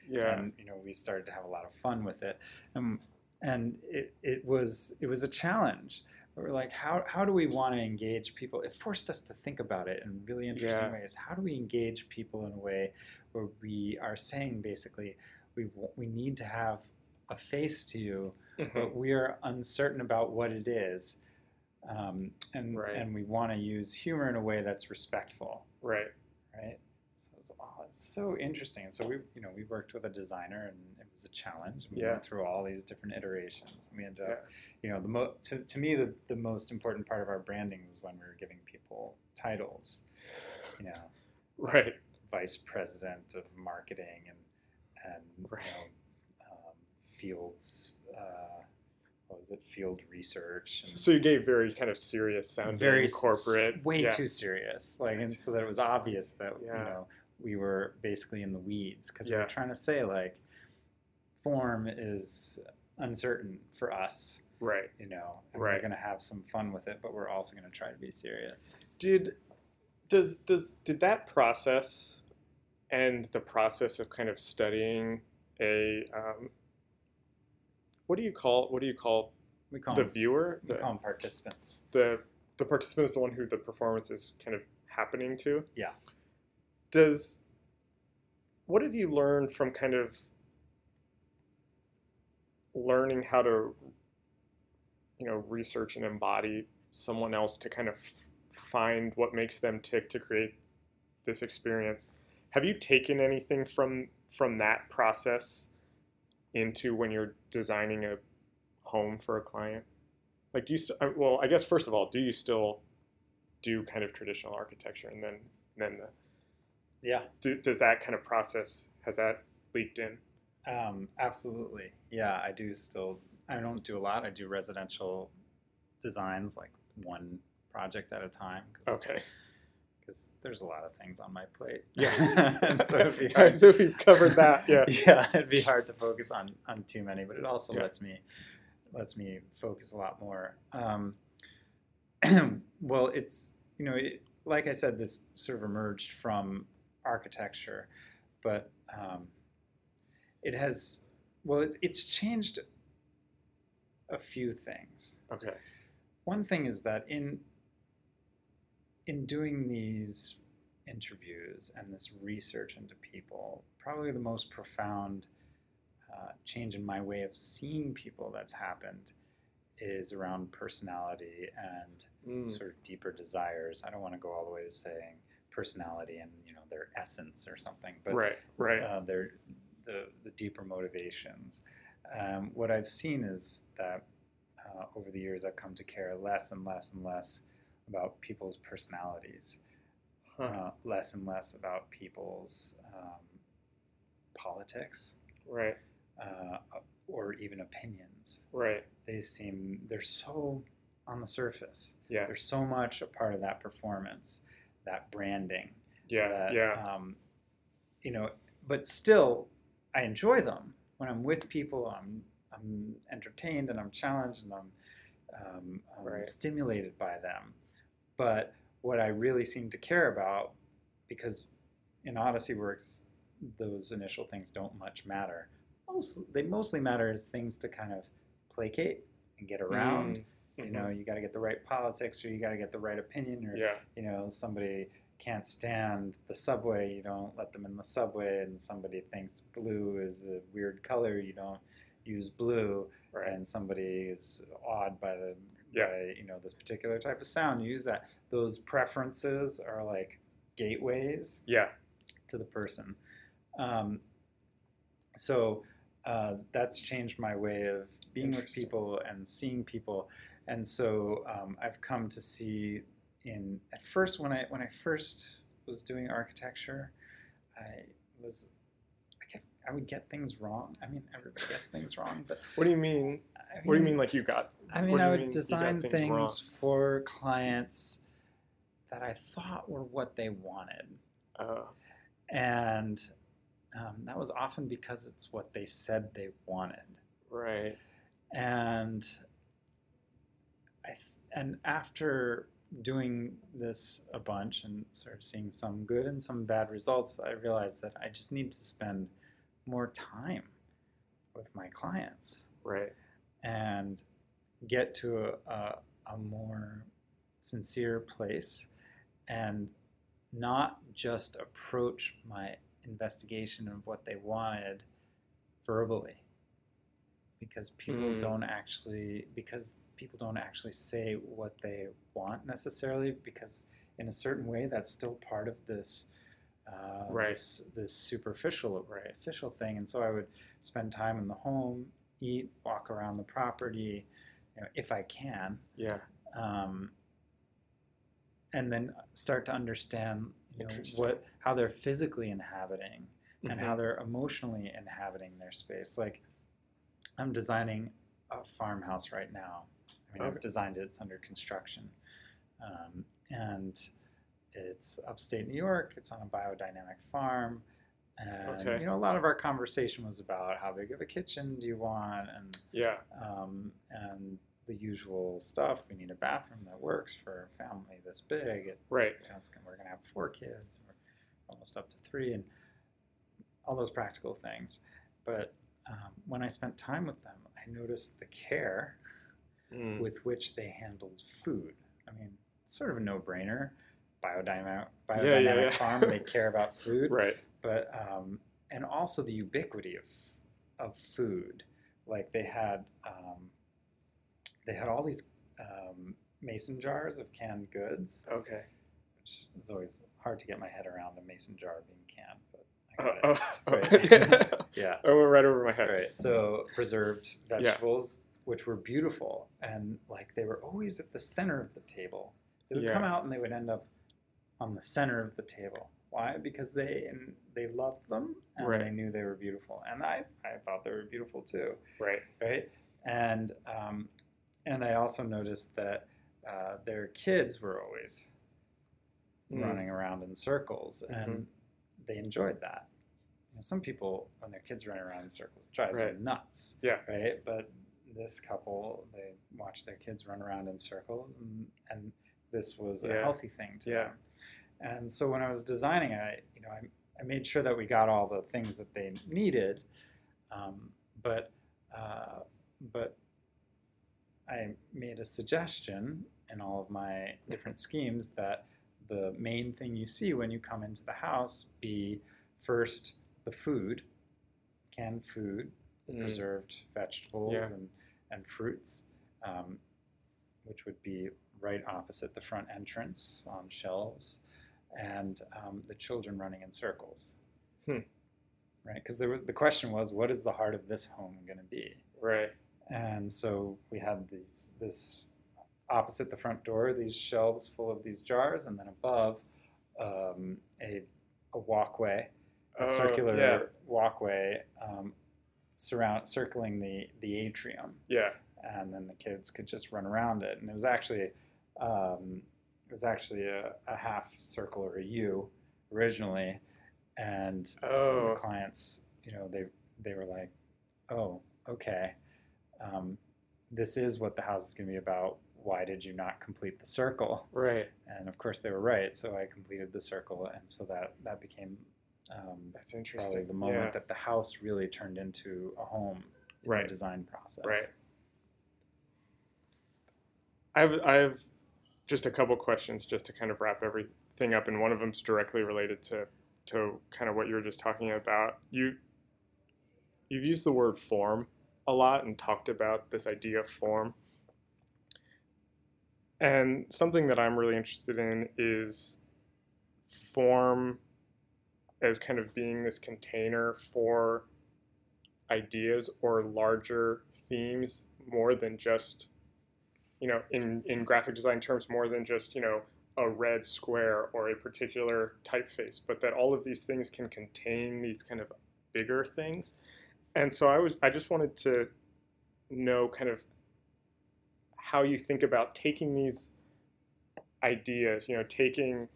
yeah and you know, we started to have a lot of fun with it, um, and it it was it was a challenge. We We're like, how, how do we want to engage people? It forced us to think about it in really interesting Yeah. ways. How do we engage people in a way where we are saying basically, we we need to have a face to you, Mhm. but we are uncertain about what it is, um, and Right. and we want to use humor in a way that's respectful, right right? So it's, it's so interesting. And so we you know we worked with a designer, and it was a challenge. We Yeah. went through all these different iterations. and We ended Yeah. up, you know, the mo- to, to me the, the most important part of our branding was when we were giving people titles, you know, right vice president of marketing and and Right. you know, um, fields. Uh, what was it? Field research. And so you gave very kind of serious sounding very corporate way yeah. too serious. Like, and so that it was obvious that Yeah. you know we were basically in the weeds because we Yeah. were trying to say like form is uncertain for us. right You know, and Right. we're going to have some fun with it, but we're also going to try to be serious. did does does did that process and the process of kind of studying a um, what do you call what do you call We call the them, viewer we the, call them participants. the the participant is the one who the performance is kind of happening to Yeah. does what have you learned from kind of learning how to you know research and embody someone else to kind of find what makes them tick to create this experience have you taken anything from from that process into when you're designing a home for a client like do you st- uh, well i guess first of all do you still do kind of traditional architecture and then then the Yeah. do, does that kind of process has that leaked in Um, absolutely. Yeah, I do still. I don't do a lot. I do residential designs, like one project at a time. okay Because there's a lot of things on my plate. Yeah. and so it'd be I hard. think we've covered that yeah yeah, it'd be hard to focus on on too many, but it also Yeah. lets me lets me focus a lot more. Um, well, it's you know, it, like I said, this sort of emerged from architecture, but um, it has well, it, it's changed a few things. okay One thing is that in in doing these interviews and this research into people, probably the most profound uh, change in my way of seeing people that's happened is around personality and Mm, sort of deeper desires. I don't want to go all the way to saying personality and you know their essence or something, but right right uh, their the the deeper motivations. Um, what I've seen is that uh, over the years I've come to care less and less and less about people's personalities, Huh. uh, less and less about people's um, politics right uh, or even opinions. right They seem they're so on the surface. yeah They're so much a part of that performance, that branding yeah that, yeah Um, you know, but still, I enjoy them when I'm with people. I'm I'm entertained and I'm challenged and I'm, um, I'm Right. stimulated by them. But what I really seem to care about, because in Odyssey Works, those initial things don't much matter. Most they mostly matter as things to kind of placate and get around. Mm, You know, you got to get the right politics, or you got to get the right opinion, or Yeah. you know, somebody can't stand the subway, you don't let them in the subway, and somebody thinks blue is a weird color, you don't use blue, Right. and somebody is awed by the Yeah. by, you know this particular type of sound, you use that. Those preferences are like gateways Yeah. to the person. Um, so uh, that's changed my way of being with people and seeing people. And so um, I've come to see in at first when I when I first was doing architecture, I was I, get, I would get things wrong. I mean, everybody gets things wrong, but What do you mean? I What do you mean? Like you got? I mean, I would mean design things things, for clients that I thought were what they wanted. Uh, And um, that was often because it's what they said they wanted. right. And I th- and after doing this a bunch and sort of seeing some good and some bad results, I realized that I just need to spend more time with my clients Right. And get to a, a, a more sincere place and not just approach my investigation of what they wanted verbally because people Mm. don't actually because people don't actually say what they want necessarily because in a certain way that's still part of this uh, Right. this, this superficial Right. official thing and so I would spend time in the home eat walk around the property you know, if I can Yeah. um, and then start to understand you know, what how they're physically inhabiting and Mhm. how they're emotionally inhabiting their space. Like I'm designing a farmhouse right now. I mean, I've designed it; it's under construction, um, and it's upstate New York. It's on a biodynamic farm. And Okay. you know, a lot of our conversation was about how big of a kitchen do you want, and Yeah. um, and the usual stuff. We need a bathroom that works for a family this big. It, Right. you know, gonna, we're going to have four kids. We're almost up to three, and all those practical things. But um, when I spent time with them, I noticed the care Mm. with which they handled food. I mean, sort of a no-brainer. Biodynamic, Yeah, yeah, yeah. farm. They care about food Right. But um, and also the ubiquity of of food. Like they had um, they had all these um, mason jars of canned goods, Okay. which is always hard to get my head around a mason jar being canned, but I Oh, got it. oh, oh, Right. yeah. oh, right over my head. Right. So preserved vegetables, which were beautiful, and like they were always at the center of the table. They would Yeah. come out and they would end up on the center of the table. Why? Because they and they loved them and Right. they knew they were beautiful, and I I thought they were beautiful too. Right. Right. And um, and I also noticed that uh, their kids were always Mm. running around in circles, Mhm. and they enjoyed that. You know, some people, when their kids run around in circles, it drives Right. them nuts. Yeah. Right. But this couple, they watched their kids run around in circles, and, and this was a healthy thing to Yeah. them. And so when I was designing, I you know I, I made sure that we got all the things that they needed, um, but uh, but I made a suggestion in all of my different schemes that the main thing you see when you come into the house be first the food, canned food, Mm. preserved vegetables Yeah. and, and fruits, um, which would be right opposite the front entrance on shelves, and um, the children running in circles. Hmm. Right, because there was the question was, what is the heart of this home going to be? Right. And so we had these this opposite the front door, these shelves full of these jars, and then above um, a a walkway, a Oh, circular yeah. walkway um, surround circling the the atrium, Yeah. and then the kids could just run around it. And it was actually um, was actually a, a half circle or a U originally, and the Oh. clients, you know, they they were like, "Oh, okay, um, this is what the house is going to be about. Why did you not complete the circle?" Right. And of course, they were right. So I completed the circle, and so that that became um, That's probably interesting. the moment yeah. that the house really turned into a home Right. the design process. Right. I have I have just a couple questions just to kind of wrap everything up, and one of them's directly related to to kind of what you were just talking about. You you've used the word form a lot and talked about this idea of form. And something that I'm really interested in is form as kind of being this container for ideas or larger themes more than just you know in in graphic design terms more than just you know a red square or a particular typeface but that all of these things can contain these kind of bigger things. And so i was i just wanted to know kind of how you think about taking these ideas you know taking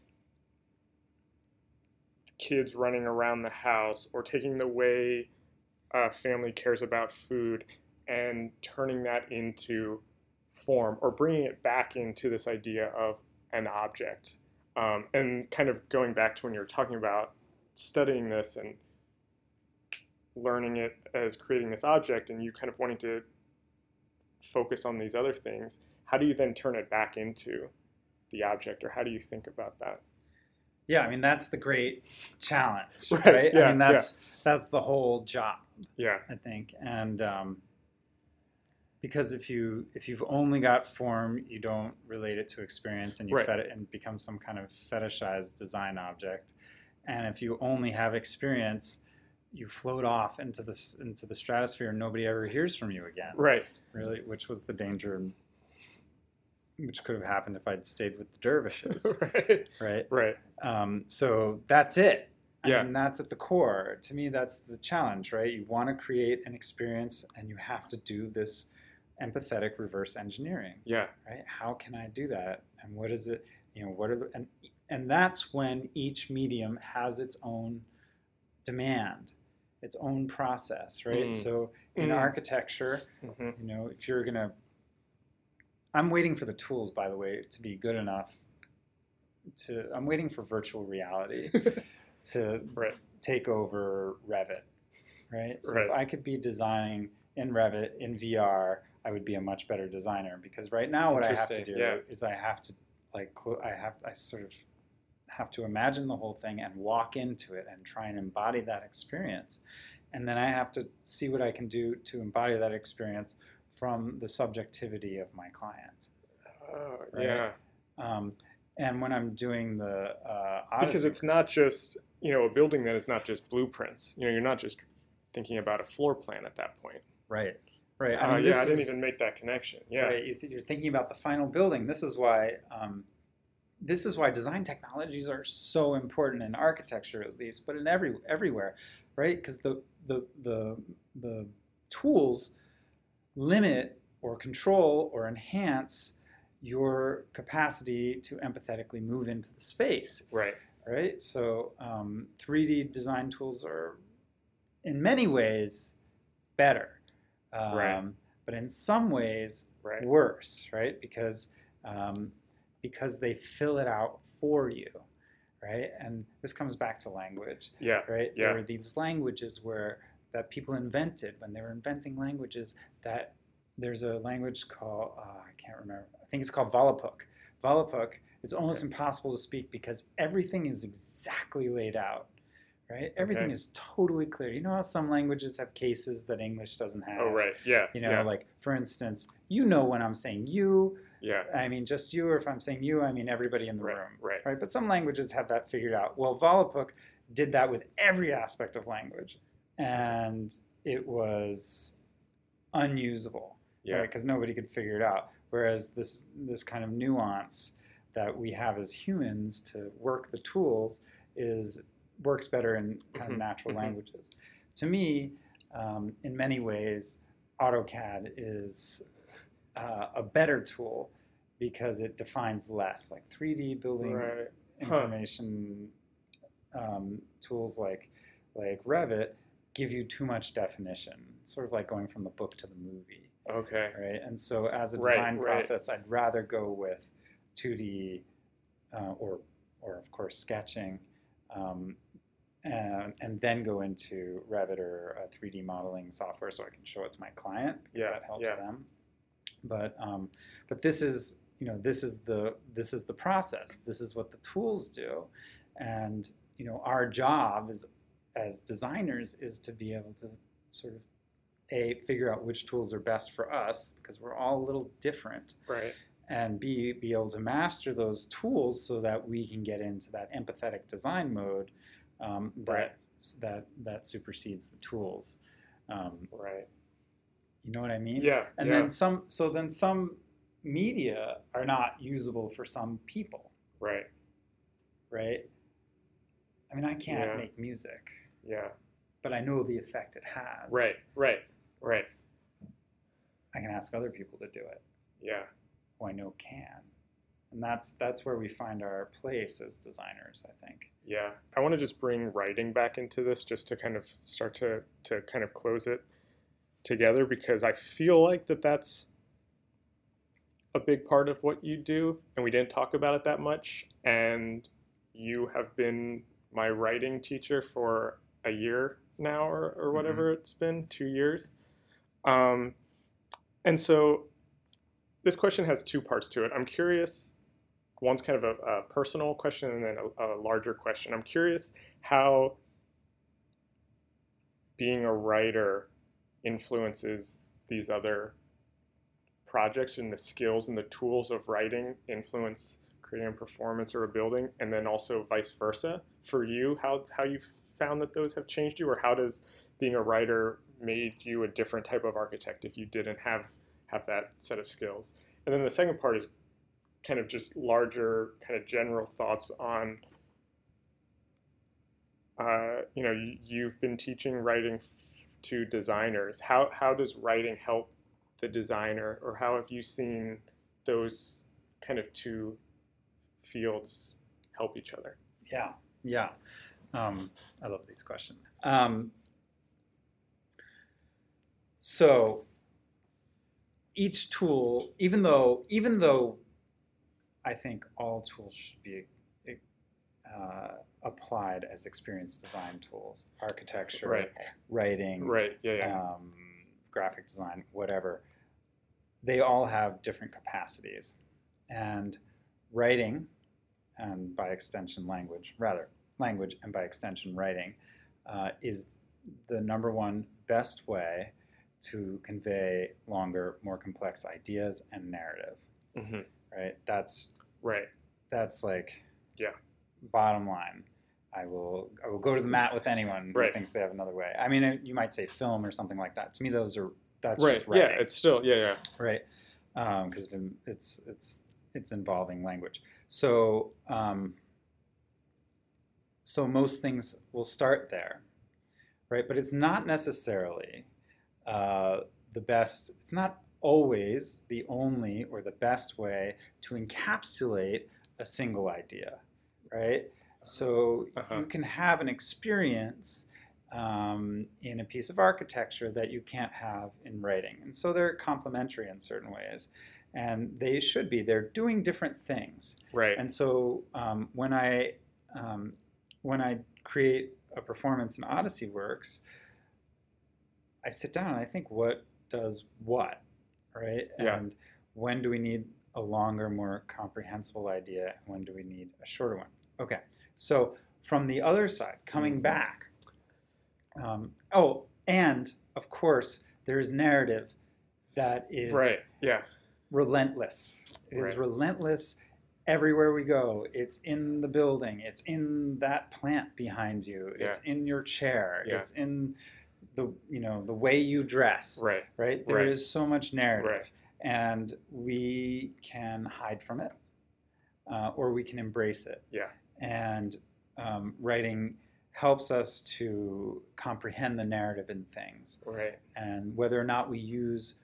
kids running around the house or taking the way a family cares about food and turning that into form or bringing it back into this idea of an object. Um, and kind of going back to when you were talking about studying this and learning it as creating this object and you kind of wanting to focus on these other things how do you then turn it back into the object or how do you think about that? Yeah, I mean that's the great challenge, Right, right? yeah, I mean that's that's the whole job, yeah. I think, and um, because if you if you've only got form, you don't relate it to experience, and you Right. fet and become some kind of fetishized design object. And if you only have experience, you float off into this into the stratosphere, and nobody ever hears from you again. right Really, which was the danger, which could have happened if I'd stayed with the dervishes, right right? right Um, so that's it. Yeah. mean, that's at the core. To me, that's the challenge, right? You want to create an experience and you have to do this empathetic reverse engineering, yeah right? How can I do that? And what is it, you know, what are the, and, and that's when each medium has its own demand, its own process, right? Mm. So in Mm. architecture, hmm you know, if you're gonna, I'm waiting for the tools, by the way, to be good enough. To I'm waiting for virtual reality to right take over Revit, right? So if I could be designing in Revit in VR, I would be a much better designer because right now what I have to do yeah. is I have to like I have I sort of have to imagine the whole thing and walk into it and try and embody that experience. And then I have to see what I can do to embody that experience from the subjectivity of my client. oh, Right. yeah Um, and when I'm doing the uh, because it's not just you know a building that is not just blueprints you know you're not just thinking about a floor plan at that point right, right. oh mean, yeah i didn't is- even make that connection yeah Right, you're thinking about the final building. This is why um, this is why design technologies are so important in architecture, at least, but in every everywhere, right? Because the, the the the tools limit or control or enhance your capacity to empathetically move into the space right right? So um, 3D design tools are, in many ways, better, um, Right. but in some ways right worse, right? Because um, because they fill it out for you, right? And this comes back to language, yeah right? Yeah. There were these languages where that people invented when they were inventing languages. That there's a language called uh, I can't remember. I think it's called Volapük. Volapük. It's almost Okay. impossible to speak because everything is exactly laid out, right? Everything Okay. is totally clear. You know how some languages have cases that English doesn't have. oh right yeah You know, yeah like for instance, you know when I'm saying you, yeah I mean just you, or if I'm saying you, I mean everybody in the right room right right? But some languages have that figured out. Well, Volapük did that with every aspect of language, and it was unusable, yeah Because nobody could figure it out. Whereas this this kind of nuance that we have as humans to work the tools is works better in kind of natural mhm. languages. To me, um, in many ways, AutoCAD is uh, a better tool because it defines less, like 3D building right Huh. information um, tools like like Revit give you too much definition, sort of like going from the book to the movie, okay right? And so as a design right. process, I'd rather go with 2D uh, or or of course sketching, um, and, and then go into Revit or a 3D modeling software so I can show it to my client because Yeah, that helps yeah. them. But um, but this is you know this is the this is the process. This is what the tools do, and you know our job is as designers is to be able to sort of a figure out which tools are best for us because we're all a little different Right. and be be able to master those tools so that we can get into that empathetic design mode um, that Right. that that supersedes the tools. Um, Right. you know what I mean? Yeah. And yeah. then some. So then some media are not usable for some people, right. right? I mean, I can't Yeah. make music, Yeah. but I know the effect it has. Right. Right. Right. I can ask other people to do it. Yeah. who I know can. And that's that's where we find our place as designers, I think. Yeah, I want to just bring writing back into this just to kind of start to to kind of close it together because I feel like that that's a big part of what you do and we didn't talk about it that much and you have been my writing teacher for a year now or, or whatever it's been two years. Um, and so this question has two parts to it. I'm curious one's kind of a, a personal question and then a, a larger question. I'm curious how being a writer influences these other projects and the skills and the tools of writing influence creating a performance or a building and then also vice versa for you how how you found that those have changed you or how does being a writer made you a different type of architect if you didn't have have that set of skills and then the second part is kind of just larger kind of general thoughts on uh, you know you, you've been teaching writing f- to designers how how does writing help the designer or how have you seen those kind of two fields help each other Yeah, yeah. Um, I love these questions. Um, so each tool, even though even though I think all tools should be uh, applied as experience design tools, architecture, Right. writing, right yeah yeah um, graphic design, whatever, they all have different capacities. And writing, and by extension, language, rather, language and by extension, writing, uh, is the number one best way to convey longer, more complex ideas and narrative. hmm Right? That's right. that's like Yeah. bottom line. I will i will go to the mat with anyone who thinks they have another way. I mean you might say film or something like that. To me those are that's right. just yeah it's still yeah yeah. Right. Because it's it's it's involving language. So um, so most things will start there right? But it's not necessarily uh, the best it's not always the only or the best way to encapsulate a single idea right? So Uh-huh. you can have an experience um, in a piece of architecture that you can't have in writing. And so they're complementary in certain ways and they should be. They're doing different things. Right. And so um, when I um, when I create a performance in Odyssey Works, I sit down and I think, what does what, right? Yeah. And when do we need a longer, more comprehensible idea? And when do we need a shorter one? Okay. So from the other side, coming Mhm. back. Um, oh, and of course, there is narrative that is right yeah relentless. It is Right. relentless everywhere we go. It's in the building. It's in that plant behind you. Yeah. It's in your chair. Yeah. It's in the you know the way you dress. right Right. There is Right. so much narrative, Right. and we can hide from it, uh, or we can embrace it. Yeah. And um, writing helps us to comprehend the narrative in things right and whether or not we use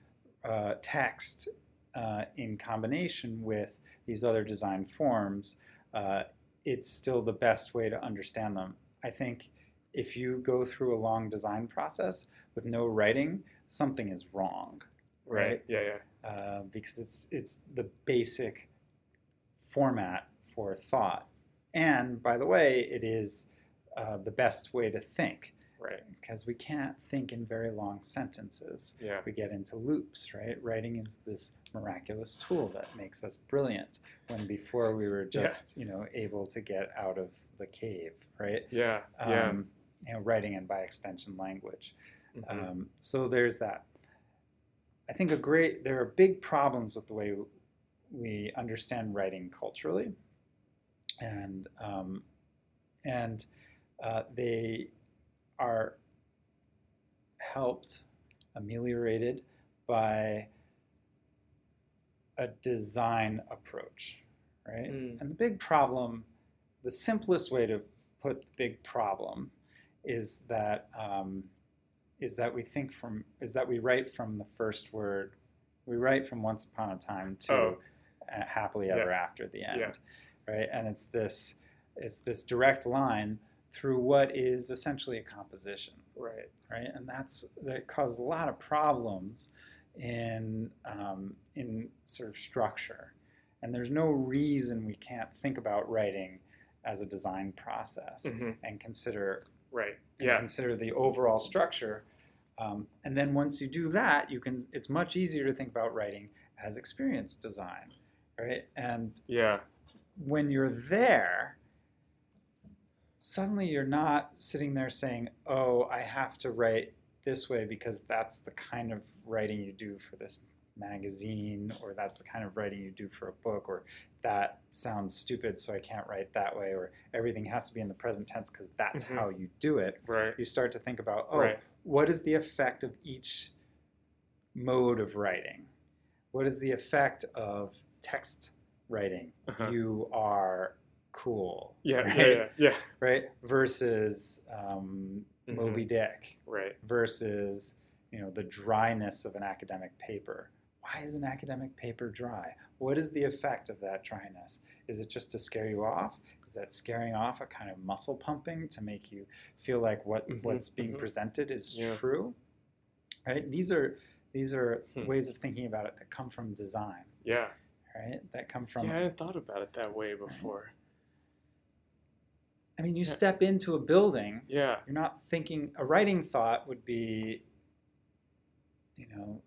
uh, text uh, in combination with these other design forms, uh, it's still the best way to understand them. I think if you go through a long design process with no writing, something is wrong, right, Right. yeah yeah uh, because it's it's the basic format for thought. And by the way, it is uh, the best way to think Right. because we can't think in very long sentences. Yeah. We get into loops, right? Writing is this miraculous tool that makes us brilliant when before we were Yeah. just, you know, able to get out of the cave, right? Yeah. Yeah. You know, writing and by extension language. Mhm. Um, so there's that. I think a great there are big problems with the way we understand writing culturally, and um, and uh, they are helped, ameliorated by a design approach, right? Mm. And the big problem, the simplest way to put the big problem, is that um, is that we think from is that we write from the first word, we write from once upon a time to Oh. happily Yeah. ever after the end, Yeah. right? And it's this it's this direct line through what is essentially a composition Right. right? And that's that causes a lot of problems in um, in sort of structure. And there's no reason we can't think about writing as a design process hmm and consider Right. and Yeah. consider the overall structure. Um, and then once you do that, you can. It's much easier to think about writing as experience design, right? And Yeah. when you're there, suddenly you're not sitting there saying, "Oh, I have to write this way because that's the kind of writing you do for this magazine or that's the kind of writing you do for a book or that sounds stupid so I can't write that way or everything has to be in the present tense because that's Mhm. how you do it." Right. You start to think about, "Oh, Right. what is the effect of each mode of writing? What is the effect of text writing? Uh-huh. You are cool. Yeah. right? Yeah. Yeah. Yeah. Right? Versus um, Mhm. Moby Dick. Right. Versus you know the dryness of an academic paper. Why is an academic paper dry? What is the effect of that dryness? Is it just to scare you off? Is that scaring off a kind of muscle pumping to make you feel like what, Mhm, what's being mhm. presented is Yeah. true? Right? These are these are Hmm. ways of thinking about it that come from design, Yeah. right? That come from yeah. I hadn't thought about it that way before. I mean, you Yeah. step into a building, Yeah. you're not thinking. A writing thought would be, you know,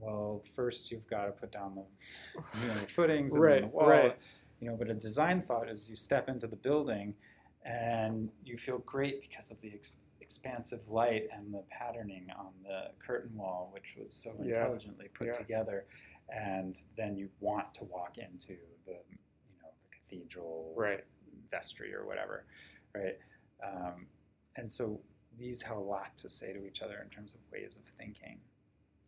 well, first you've got to put down the, you know, footings and then the Right, wall. right. You know, but a design thought is you step into the building, and you feel great because of the ex- expansive light and the patterning on the curtain wall, which was so Yeah, intelligently put yeah. together. And then you want to walk into the, you know, the cathedral Right. vestry or whatever, right? Um, and so these have a lot to say to each other in terms of ways of thinking.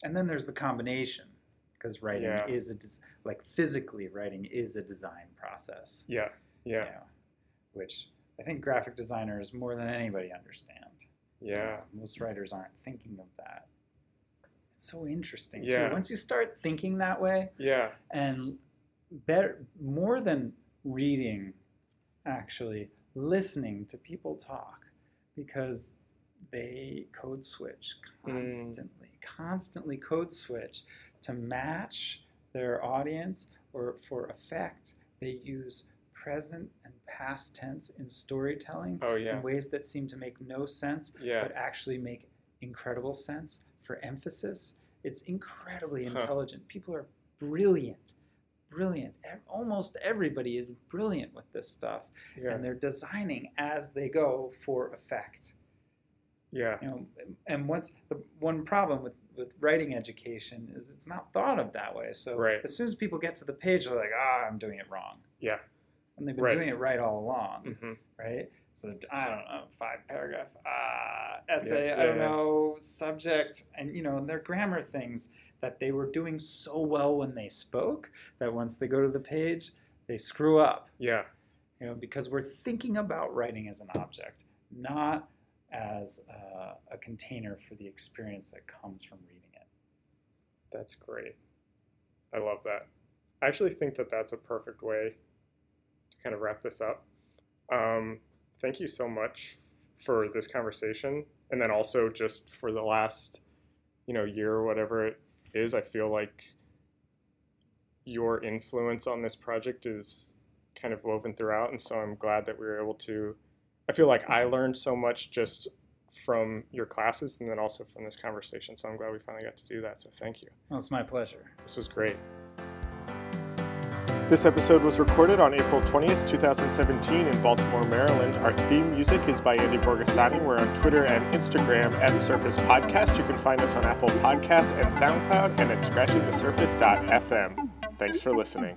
And then there's the combination, because writing Yeah. is a des- like physically writing is a design process. Yeah. you Yeah. know, which I think graphic designers more than anybody understand. You Yeah. know, most writers aren't thinking of that. It's so interesting Yeah. too. Once you start thinking that way, Yeah. and better more than reading actually listening to people talk because they code switch Mm. constantly constantly code switch to match their audience or for effect they use present and past tense in storytelling Oh yeah. in ways that seem to make no sense Yeah. but actually make incredible sense for emphasis. It's incredibly Huh. intelligent. People are brilliant, brilliant. Almost everybody is brilliant with this stuff, Yeah. and they're designing as they go for effect. Yeah. You know, and once the one problem with with writing education is it's not thought of that way. So Right. as soon as people get to the page, they're like, ah, I'm doing it wrong. Yeah. And they've been Right. doing it right all along hmm right? So I don't know, five paragraph uh, essay, Yeah, I don't yeah, yeah. know, subject, and you know, they're grammar things that they were doing so well when they spoke that once they go to the page, they screw up. Yeah. You know, because we're thinking about writing as an object, not as a container for the experience that comes from reading it. That's great. I love that. I actually think that that's a perfect way to kind of wrap this up. Um, thank you so much for this conversation, and then also just for the last, you know, year or whatever it is. I feel like your influence on this project is kind of woven throughout, and so I'm glad that we were able to I feel like I learned so much just from your classes and then also from this conversation. So I'm glad we finally got to do that. So thank you. Well, it's my pleasure. This was great. This episode was recorded on April 20th, 2017 in Baltimore, Maryland. Our theme music is by Andy Borgasani. We're on Twitter and Instagram at Surface Podcast. You can find us on Apple Podcasts and SoundCloud and at scratchingthesurface.fm. Thanks for listening.